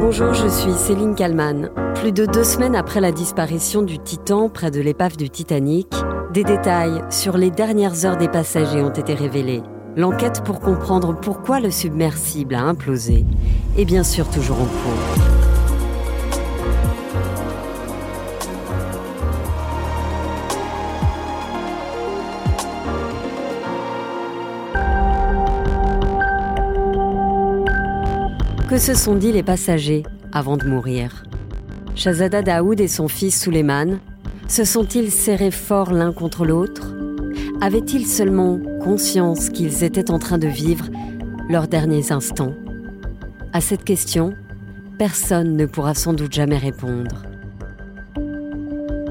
Bonjour, je suis Céline Kalman. Plus de deux semaines après la disparition du Titan près de l'épave du Titanic, des détails sur les dernières heures des passagers ont été révélés. L'enquête pour comprendre pourquoi le submersible a implosé est bien sûr toujours en cours. Que se sont dit les passagers avant de mourir Shahzada Daoud et son fils Suleiman se sont-ils serrés fort l'un contre l'autre? Avaient-ils seulement conscience qu'ils étaient en train de vivre leurs derniers instants? À cette question, personne ne pourra sans doute jamais répondre.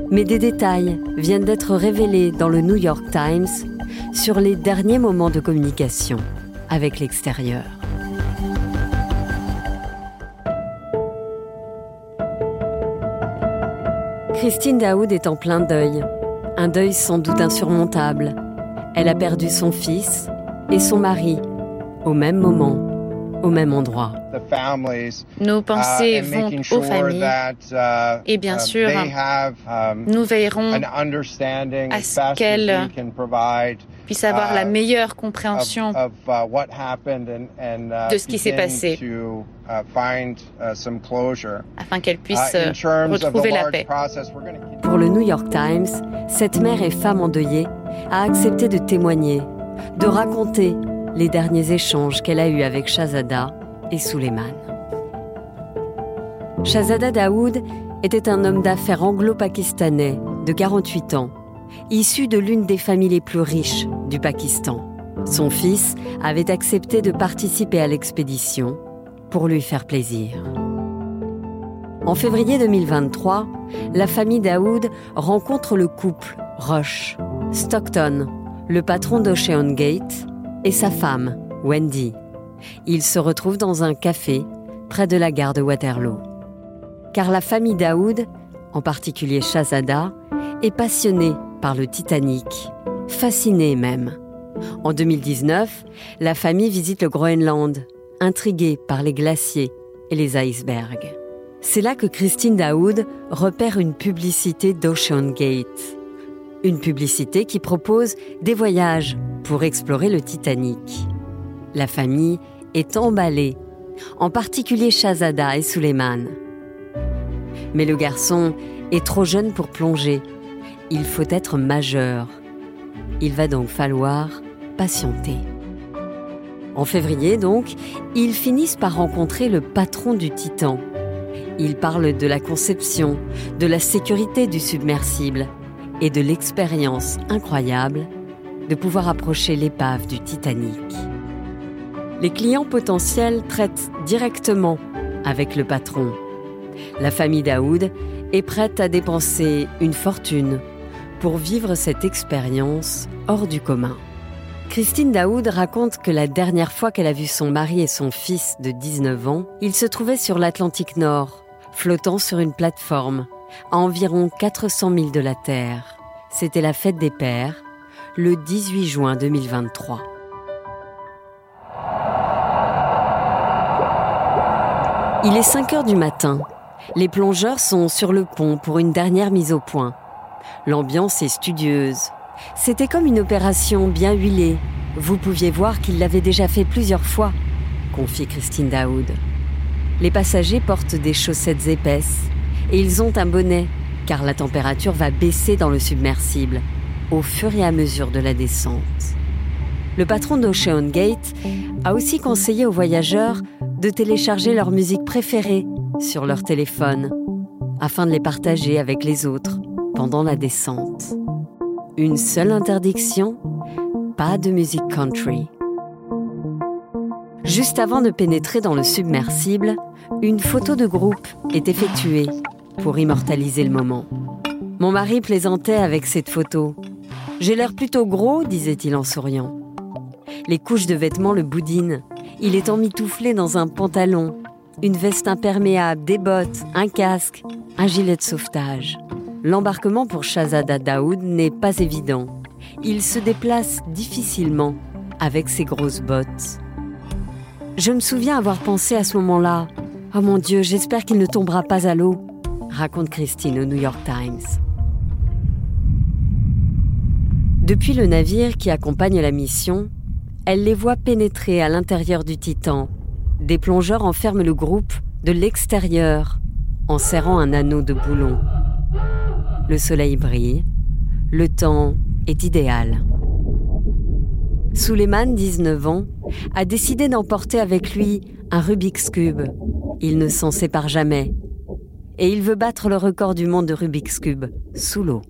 Mais des détails viennent d'être révélés dans le New York Times sur les derniers moments de communication avec l'extérieur. Christine Daoud est en plein deuil, un deuil sans doute insurmontable. Elle a perdu son fils et son mari au même moment, au même endroit. Nos pensées uh, vont aux familles uh, et bien uh, sûr, um, nous veillerons à ce qu'elles puissent avoir la meilleure compréhension de ce qui s'est passé afin qu'elles puissent retrouver la paix. Pour le New York Times, cette mère et femme endeuillée a accepté de témoigner, de raconter les derniers échanges qu'elle a eus avec Shazada et Suleiman. Shahzada Daoud était un homme d'affaires anglo-pakistanais de 48 ans, issu de l'une des familles les plus riches du Pakistan. Son fils avait accepté de participer à l'expédition pour lui faire plaisir. En février 2023, la famille Daoud rencontre le couple Rush, Stockton, le patron d'Ocean Gate, et sa femme, Wendy. Ils se retrouvent dans un café près de la gare de Waterloo. Car la famille Daoud, en particulier Shazada, est passionnée par le Titanic, fascinée même. En 2019, la famille visite le Groenland, intriguée par les glaciers et les icebergs. C'est là que Christine Daoud repère une publicité d'Ocean Gate. Une publicité qui propose des voyages pour explorer le Titanic. La famille est emballée, en particulier Shazada et Suleiman. Mais le garçon est trop jeune pour plonger. Il faut être majeur. Il va donc falloir patienter. En février, donc, ils finissent par rencontrer le patron du Titan. Ils parlent de la conception, de la sécurité du submersible et de l'expérience incroyable de pouvoir approcher l'épave du Titanic. Les clients potentiels traitent directement avec le patron. La famille Daoud est prête à dépenser une fortune pour vivre cette expérience hors du commun. Christine Daoud raconte que la dernière fois qu'elle a vu son mari et son fils de 19 ans, ils se trouvaient sur l'Atlantique Nord, flottant sur une plateforme, à environ 400 000 de la Terre. C'était la fête des pères, le 18 juin 2023. Il est 5 heures du matin. Les plongeurs sont sur le pont pour une dernière mise au point. L'ambiance est studieuse. C'était comme une opération bien huilée. Vous pouviez voir qu'il l'avait déjà fait plusieurs fois, confie Christine Daoud. Les passagers portent des chaussettes épaisses et ils ont un bonnet car la température va baisser dans le submersible au fur et à mesure de la descente. Le patron d'Ocean Gate a aussi conseillé aux voyageurs de télécharger leur musique préférée sur leur téléphone afin de les partager avec les autres pendant la descente. Une seule interdiction, pas de musique country. Juste avant de pénétrer dans le submersible, une photo de groupe est effectuée pour immortaliser le moment. Mon mari plaisantait avec cette photo. J'ai l'air plutôt gros, disait-il en souriant. Les couches de vêtements le boudinent. Il est emmitouflé dans un pantalon, une veste imperméable, des bottes, un casque, un gilet de sauvetage. L'embarquement pour Shazada Daoud n'est pas évident. Il se déplace difficilement avec ses grosses bottes. Je me souviens avoir pensé à ce moment-là Oh mon Dieu, j'espère qu'il ne tombera pas à l'eau, raconte Christine au New York Times. Depuis le navire qui accompagne la mission, elle les voit pénétrer à l'intérieur du Titan. Des plongeurs enferment le groupe de l'extérieur en serrant un anneau de boulon. Le soleil brille, le temps est idéal. Suleiman, 19 ans, a décidé d'emporter avec lui un Rubik's Cube. Il ne s'en sépare jamais. Et il veut battre le record du monde de Rubik's Cube, sous l'eau.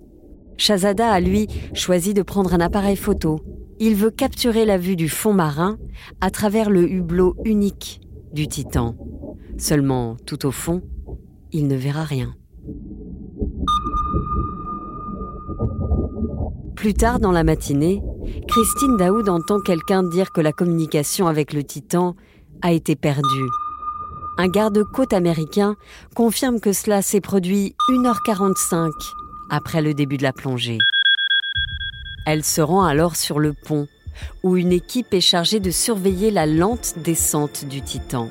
Shazada a, lui, choisi de prendre un appareil photo. Il veut capturer la vue du fond marin à travers le hublot unique du Titan. Seulement, tout au fond, il ne verra rien. Plus tard dans la matinée, Christine Daoud entend quelqu'un dire que la communication avec le Titan a été perdue. Un garde-côte américain confirme que cela s'est produit 1h45 après le début de la plongée. Elle se rend alors sur le pont, où une équipe est chargée de surveiller la lente descente du Titan.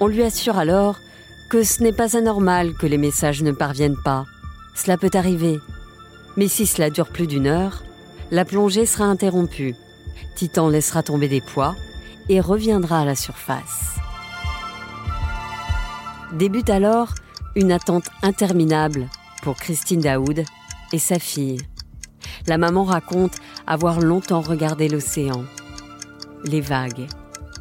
On lui assure alors que ce n'est pas anormal que les messages ne parviennent pas. Cela peut arriver. Mais si cela dure plus d'une heure, la plongée sera interrompue. Titan laissera tomber des poids et reviendra à la surface. Débute alors une attente interminable pour Christine Daoud et sa fille. La maman raconte avoir longtemps regardé l'océan, les vagues,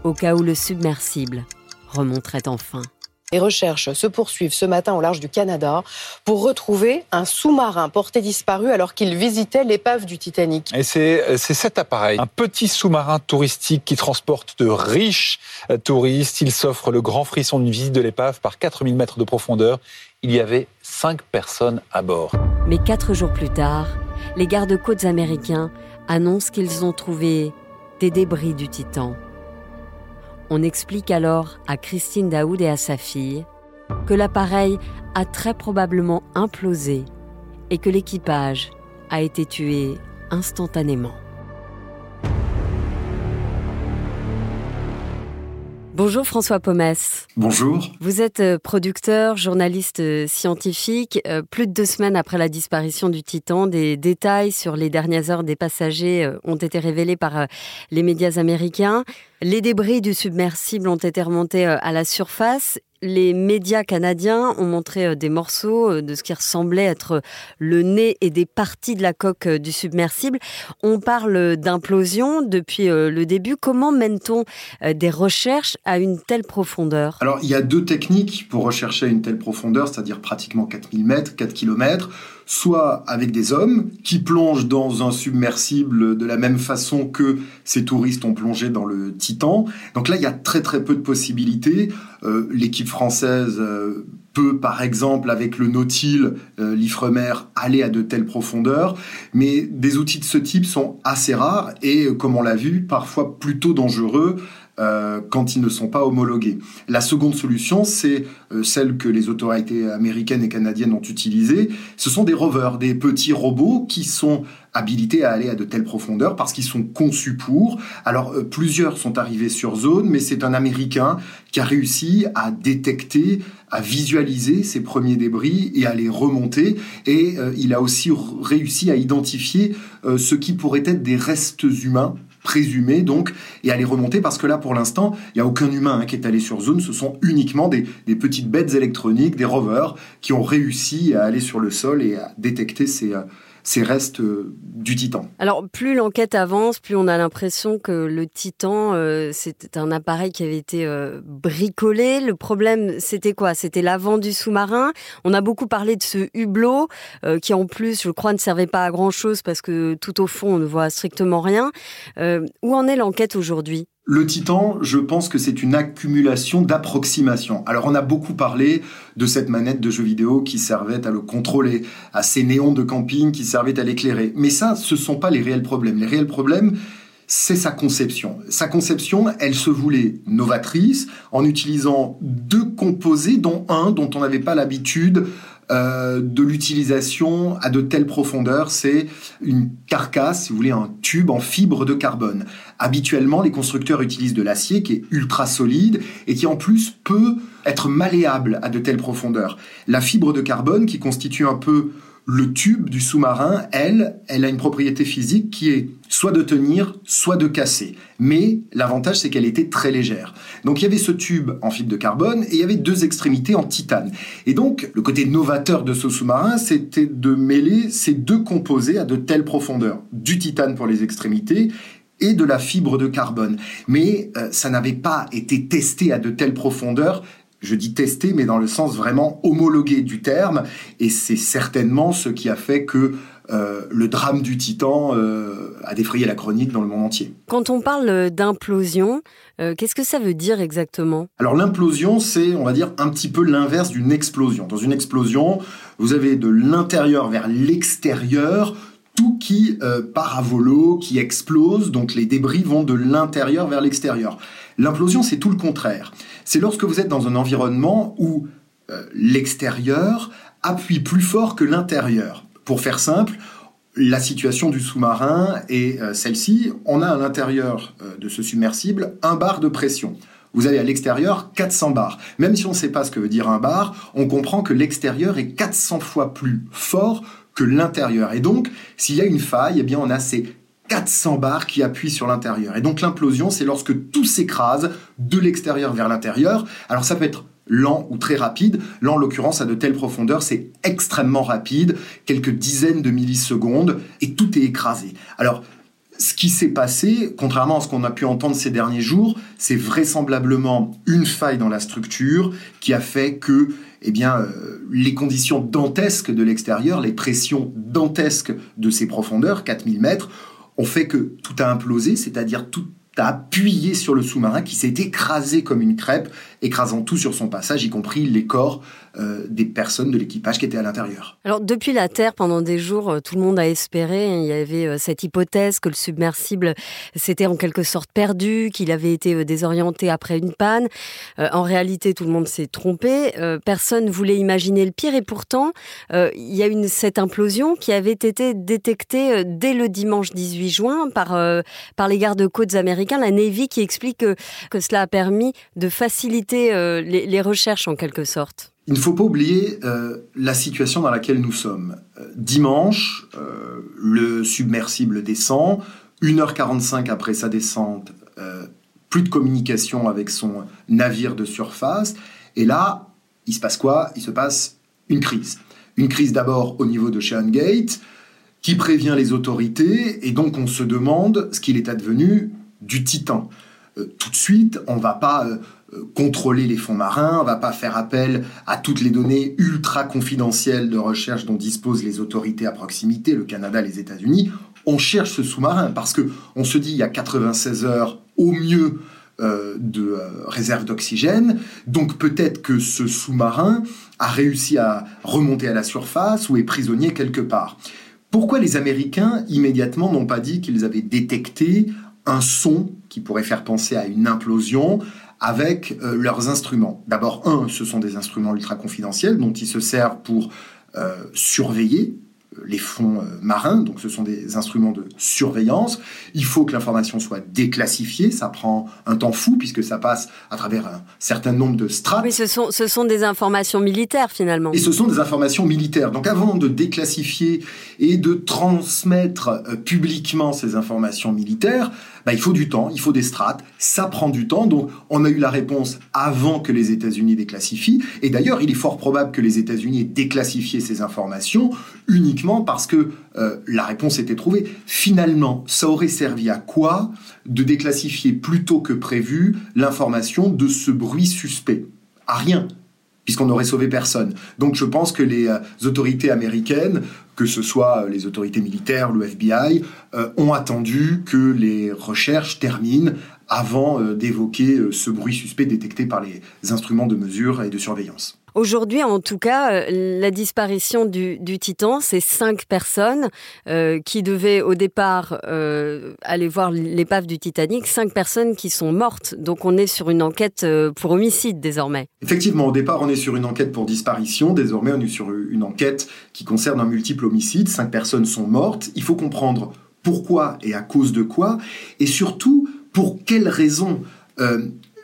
au cas où le submersible remonterait enfin. Les recherches se poursuivent ce matin au large du Canada pour retrouver un sous-marin porté disparu alors qu'il visitait l'épave du Titanic. Et c'est cet appareil, un petit sous-marin touristique qui transporte de riches euh, touristes. Il s'offre le grand frisson d'une visite de l'épave par 4000 mètres de profondeur. Il y avait cinq personnes à bord. Mais quatre jours plus tard, les gardes-côtes américains annoncent qu'ils ont trouvé des débris du Titan. On explique alors à Christine Daoud et à sa fille que l'appareil a très probablement implosé et que l'équipage a été tué instantanément. Bonjour François Pomès. Bonjour. Vous êtes euh, producteur, journaliste euh, scientifique. Euh, plus de deux semaines après la disparition du Titan, des détails sur les dernières heures des passagers ont été révélés par les médias américains. Les débris du submersible ont été remontés à la surface les médias canadiens ont montré euh, des morceaux euh, de ce qui ressemblait être le nez et des parties de la coque euh, du submersible. On parle d'implosion depuis le début. Comment mène-t-on des recherches à une telle profondeur? Alors, il y a deux techniques pour rechercher à une telle profondeur, c'est-à-dire pratiquement 4000 mètres, 4 km soit avec des hommes qui plongent dans un submersible de la même façon que ces touristes ont plongé dans le Titan. Donc là, il y a très très peu de possibilités. Euh, l'équipe française euh, peut, par exemple, avec le Nautil, euh, l'Ifremer, aller à de telles profondeurs, mais des outils de ce type sont assez rares et, comme on l'a vu, parfois plutôt dangereux euh, quand ils ne sont pas homologués. La seconde solution, c'est euh, celle que les autorités américaines et canadiennes ont utilisée. Ce sont des rovers, des petits robots qui sont habilités à aller à de telles profondeurs parce qu'ils sont conçus pour. Alors euh, plusieurs sont arrivés sur zone, mais c'est un Américain qui a réussi à détecter, à visualiser ces premiers débris et à les remonter. Et il a aussi réussi à identifier ce qui pourrait être des restes humains présumé donc et à les remonter parce que là pour l'instant il n'y a aucun humain hein, qui est allé sur zone ce sont uniquement des, des, petites bêtes électroniques des rovers qui ont réussi à aller sur le sol et à détecter ces, euh, ces restes euh, du Titan. Alors, plus l'enquête avance, plus on a l'impression que le Titan, euh, c'était un appareil qui avait été euh, bricolé. Le problème, c'était quoi? C'était l'avant du sous-marin. On a beaucoup parlé de ce hublot, qui en plus, je crois, ne servait pas à grand-chose parce que tout au fond, on ne voit strictement rien. où en est l'enquête aujourd'hui? Le Titan, je pense que c'est une accumulation d'approximations. Alors on a beaucoup parlé de cette manette de jeu vidéo qui servait à le contrôler, à ces néons de camping qui servaient à l'éclairer. Mais ça, ce ne sont pas les réels problèmes. Les réels problèmes, c'est sa conception. Sa conception, elle se voulait novatrice en utilisant deux composés, dont un dont on n'avait pas l'habitude euh, de l'utilisation à de telles profondeurs. C'est une carcasse, si vous voulez, un tube en fibre de carbone. Habituellement, les constructeurs utilisent de l'acier qui est ultra solide et qui en plus peut être malléable à de telles profondeurs. La fibre de carbone, qui constitue un peu le tube du sous-marin, elle, elle a une propriété physique qui est soit de tenir, soit de casser. Mais l'avantage, c'est qu'elle était très légère. Donc il y avait ce tube en fibre de carbone et il y avait deux extrémités en titane. Et donc le côté novateur de ce sous-marin, c'était de mêler ces deux composés à de telles profondeurs. Du titane pour les extrémités et de la fibre de carbone. Mais euh, ça n'avait pas été testé à de telles profondeurs je dis tester, mais dans le sens vraiment homologué du terme, et c'est certainement ce qui a fait que euh, le drame du Titan euh, a défrayé la chronique dans le monde entier. Quand on parle d'implosion, euh, qu'est-ce que ça veut dire exactement? Alors l'implosion, c'est, on va dire, un petit peu l'inverse d'une explosion. Dans une explosion, vous avez de l'intérieur vers l'extérieur qui part à volo, qui explose, donc les débris vont de l'intérieur vers l'extérieur. L'implosion, c'est tout le contraire. C'est lorsque vous êtes dans un environnement où euh, l'extérieur appuie plus fort que l'intérieur. Pour faire simple, la situation du sous-marin est euh, celle-ci. On a à l'intérieur euh, de ce submersible un bar de pression. Vous avez à l'extérieur 400 bars. Même si on ne sait pas ce que veut dire un bar, on comprend que l'extérieur est 400 fois plus fort que l'intérieur. Et donc, s'il y a une faille, eh bien, on a ces 400 bars qui appuient sur l'intérieur. Et donc l'implosion, c'est lorsque tout s'écrase de l'extérieur vers l'intérieur. Alors ça peut être lent ou très rapide. Là, en l'occurrence, à de telles profondeurs, c'est extrêmement rapide, quelques dizaines de millisecondes, et tout est écrasé. Alors, ce qui s'est passé, contrairement à ce qu'on a pu entendre ces derniers jours, c'est vraisemblablement une faille dans la structure qui a fait que eh bien, euh, les conditions dantesques de l'extérieur, les pressions dantesques de ces profondeurs, 4000 mètres, ont fait que tout a implosé, c'est-à-dire tout a appuyé sur le sous-marin qui s'est écrasé comme une crêpe, écrasant tout sur son passage, y compris les corps euh, des personnes de l'équipage qui étaient à l'intérieur. Alors depuis la Terre, pendant des jours, euh, tout le monde a espéré, il y avait euh, cette hypothèse que le submersible s'était en quelque sorte perdu, qu'il avait été désorienté après une panne. En réalité, tout le monde s'est trompé, personne ne voulait imaginer le pire et pourtant, il y a une, cette implosion qui avait été détectée dès le dimanche 18 juin par, par les gardes-côtes américains, la Navy, qui explique que, cela a permis de faciliter les recherches en quelque sorte. Il ne faut pas oublier euh, la situation dans laquelle nous sommes. Euh, dimanche, euh, le submersible descend. 1h45 après sa descente, plus de communication avec son navire de surface. Et là, il se passe quoi? Il se passe une crise. Une crise d'abord au niveau de Gate, qui prévient les autorités, et donc on se demande ce qu'il est advenu du Titan. tout de suite, on ne va pas euh, contrôler les fonds marins, on va pas faire appel à toutes les données ultra confidentielles de recherche dont disposent les autorités à proximité, le Canada, les États-Unis. On cherche ce sous-marin parce que on se dit il y a 96 heures au mieux euh, de euh, réserve d'oxygène, donc peut-être que ce sous-marin a réussi à remonter à la surface ou est prisonnier quelque part. Pourquoi les Américains immédiatement n'ont pas dit qu'ils avaient détecté un son qui pourrait faire penser à une implosion, avec euh, leurs instruments. D'abord, un, ce sont des instruments ultra confidentiels dont ils se servent pour euh, surveiller les fonds euh, marins, donc ce sont des instruments de surveillance. Il faut que l'information soit déclassifiée, ça prend un temps fou puisque ça passe à travers un certain nombre de strates. Oui, ce sont, ce sont des informations militaires finalement. Et ce sont des informations militaires. Donc avant de déclassifier et de transmettre euh, publiquement ces informations militaires, bah, il faut du temps, il faut des strates, ça prend du temps. Donc on a eu la réponse avant que les États-Unis déclassifient. Et d'ailleurs, il est fort probable que les États-Unis aient déclassifié ces informations uniquement parce que euh, la réponse était trouvée. Finalement, ça aurait servi à quoi de déclassifier plus tôt que prévu l'information de ce bruit suspect? À rien puisqu'on n'aurait sauvé personne. Donc je pense que les euh, autorités américaines, que ce soit euh, les autorités militaires, le FBI, ont attendu que les recherches terminent avant d'évoquer ce bruit suspect détecté par les instruments de mesure et de surveillance. Aujourd'hui, en tout cas, euh, la disparition du, Titan, c'est cinq personnes euh, qui devaient au départ euh, aller voir l'épave du Titanic, cinq personnes qui sont mortes. Donc on est sur une enquête pour homicide désormais. Effectivement, au départ, on est sur une enquête pour disparition. Désormais, on est sur une enquête qui concerne un multiple homicide. Cinq personnes sont mortes. Il faut comprendre pourquoi et à cause de quoi, et surtout pour quelles raisons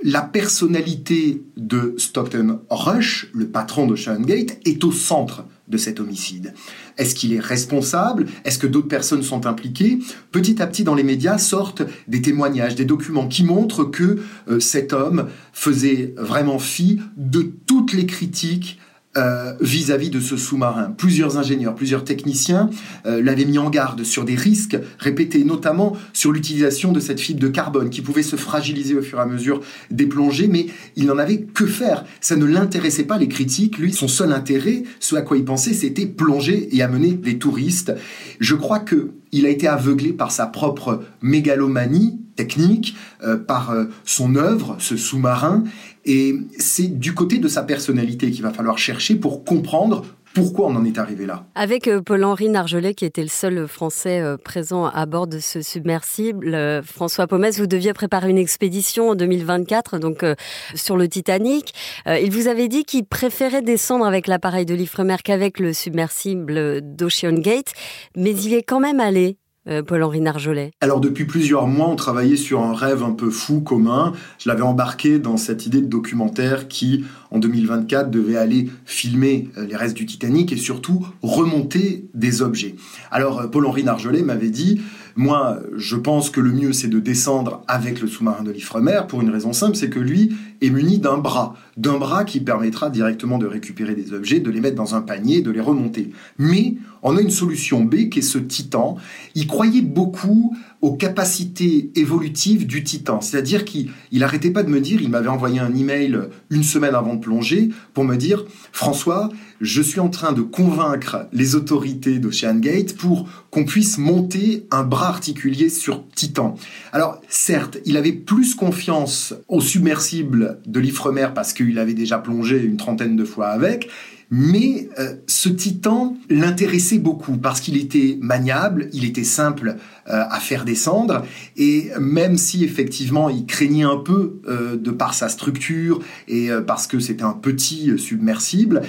la personnalité de Stockton Rush, le patron de Gate, est au centre de cet homicide. Est-ce qu'il est responsable? Est-ce que d'autres personnes sont impliquées? Petit à petit, dans les médias sortent des témoignages, des documents qui montrent que euh, cet homme faisait vraiment fi de toutes les critiques euh, vis-à-vis de ce sous-marin. Plusieurs ingénieurs, plusieurs techniciens euh, l'avaient mis en garde sur des risques répétés, notamment sur l'utilisation de cette fibre de carbone qui pouvait se fragiliser au fur et à mesure des plongées, mais il n'en avait que faire. Ça ne l'intéressait pas les critiques. Lui, son seul intérêt, ce à quoi il pensait, c'était plonger et amener des touristes. Je crois que il a été aveuglé par sa propre mégalomanie technique, euh, par son œuvre, ce sous-marin, et c'est du côté de sa personnalité qu'il va falloir chercher pour comprendre pourquoi on en est arrivé là? Avec euh, Paul-Henri Nargelet, qui était le seul Français euh, présent à bord de ce submersible, euh, François Pomès, vous deviez préparer une expédition en 2024, donc sur le Titanic. Il vous avait dit qu'il préférait descendre avec l'appareil de l'Ifremer qu'avec le submersible d'Ocean Gate, mais il est quand même allé. Euh, Paul-Henri Narjolet Alors depuis plusieurs mois, on travaillait sur un rêve un peu fou commun. Je l'avais embarqué dans cette idée de documentaire qui, en 2024, devait aller filmer euh, les restes du Titanic et surtout remonter des objets. Alors euh, Paul-Henri Narjolet m'avait dit, moi je pense que le mieux c'est de descendre avec le sous-marin de l'Ifremer pour une raison simple, c'est que lui est muni d'un bras, d'un bras qui permettra directement de récupérer des objets, de les mettre dans un panier, de les remonter. Mais on a une solution B qui est ce Titan. Il croyait beaucoup aux capacités évolutives du Titan, c'est-à-dire qu'il n'arrêtait pas de me dire, il m'avait envoyé un email une semaine avant de plonger pour me dire François, je suis en train de convaincre les autorités d'Ocean Gate pour qu'on puisse monter un bras articulé sur Titan. Alors certes, il avait plus confiance au submersible de l'Ifremer parce qu'il avait déjà plongé une trentaine de fois avec. Mais euh, ce titan l'intéressait beaucoup parce qu'il était maniable, il était simple euh, à faire descendre, et même si effectivement il craignait un peu euh, de par sa structure et parce que c'était un petit submersible,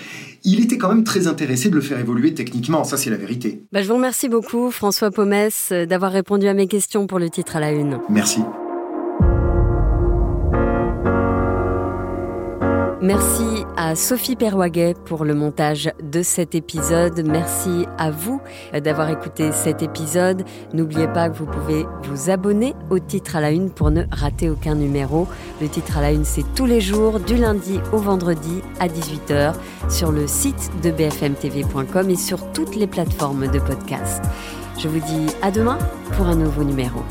il était quand même très intéressé de le faire évoluer techniquement, ça c'est la vérité. Bah, je vous remercie beaucoup François Pomès d'avoir répondu à mes questions pour le titre à la une. Merci. Merci à Sophie Perwaguet pour le montage de cet épisode. Merci à vous d'avoir écouté cet épisode. N'oubliez pas que vous pouvez vous abonner au titre à la une pour ne rater aucun numéro. Le titre à la une, c'est tous les jours, du lundi au vendredi à 18h sur le site de bfmtv.com et sur toutes les plateformes de podcast. Je vous dis à demain pour un nouveau numéro.